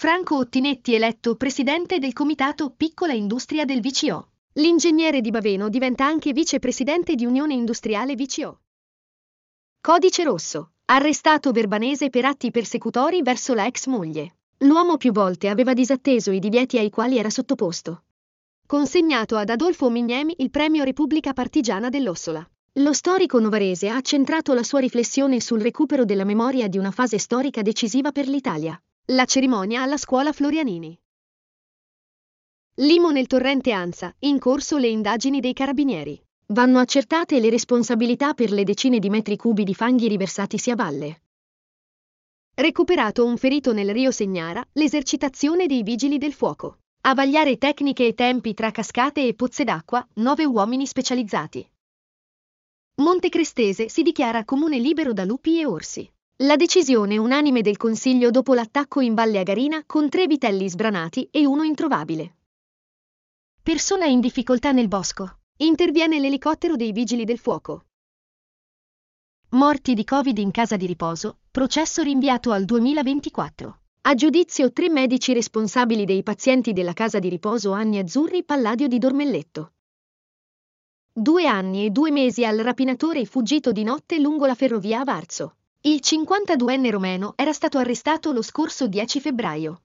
Franco Ottinetti eletto presidente del comitato Piccola Industria del VCO. L'ingegnere di Baveno diventa anche vicepresidente di Unione Industriale VCO. Codice rosso. Arrestato Verbanese per atti persecutori verso la ex moglie. L'uomo più volte aveva disatteso i divieti ai quali era sottoposto. Consegnato ad Adolfo Mignemi il premio Repubblica Partigiana dell'Ossola. Lo storico novarese ha centrato la sua riflessione sul recupero della memoria di una fase storica decisiva per l'Italia. La cerimonia alla scuola Florianini. Limo nel torrente Anza, in corso le indagini dei carabinieri. Vanno accertate le responsabilità per le decine di metri cubi di fanghi riversatisi a valle. Recuperato un ferito nel Rio Segnara, l'esercitazione dei vigili del fuoco. A vagliare tecniche e tempi tra cascate e pozze d'acqua, nove uomini specializzati. Montecrestese si dichiara comune libero da lupi e orsi. La decisione unanime del Consiglio dopo l'attacco in Valle Agarina con tre vitelli sbranati e uno introvabile. Persona in difficoltà nel bosco. Interviene l'elicottero dei vigili del fuoco. Morti di Covid in casa di riposo, processo rinviato al 2024. A giudizio tre medici responsabili dei pazienti della casa di riposo Anni Azzurri Palladio di Dormelletto. Due anni e due mesi al rapinatore fuggito di notte lungo la ferrovia a Varzo. Il 52enne romeno era stato arrestato lo scorso 10 febbraio.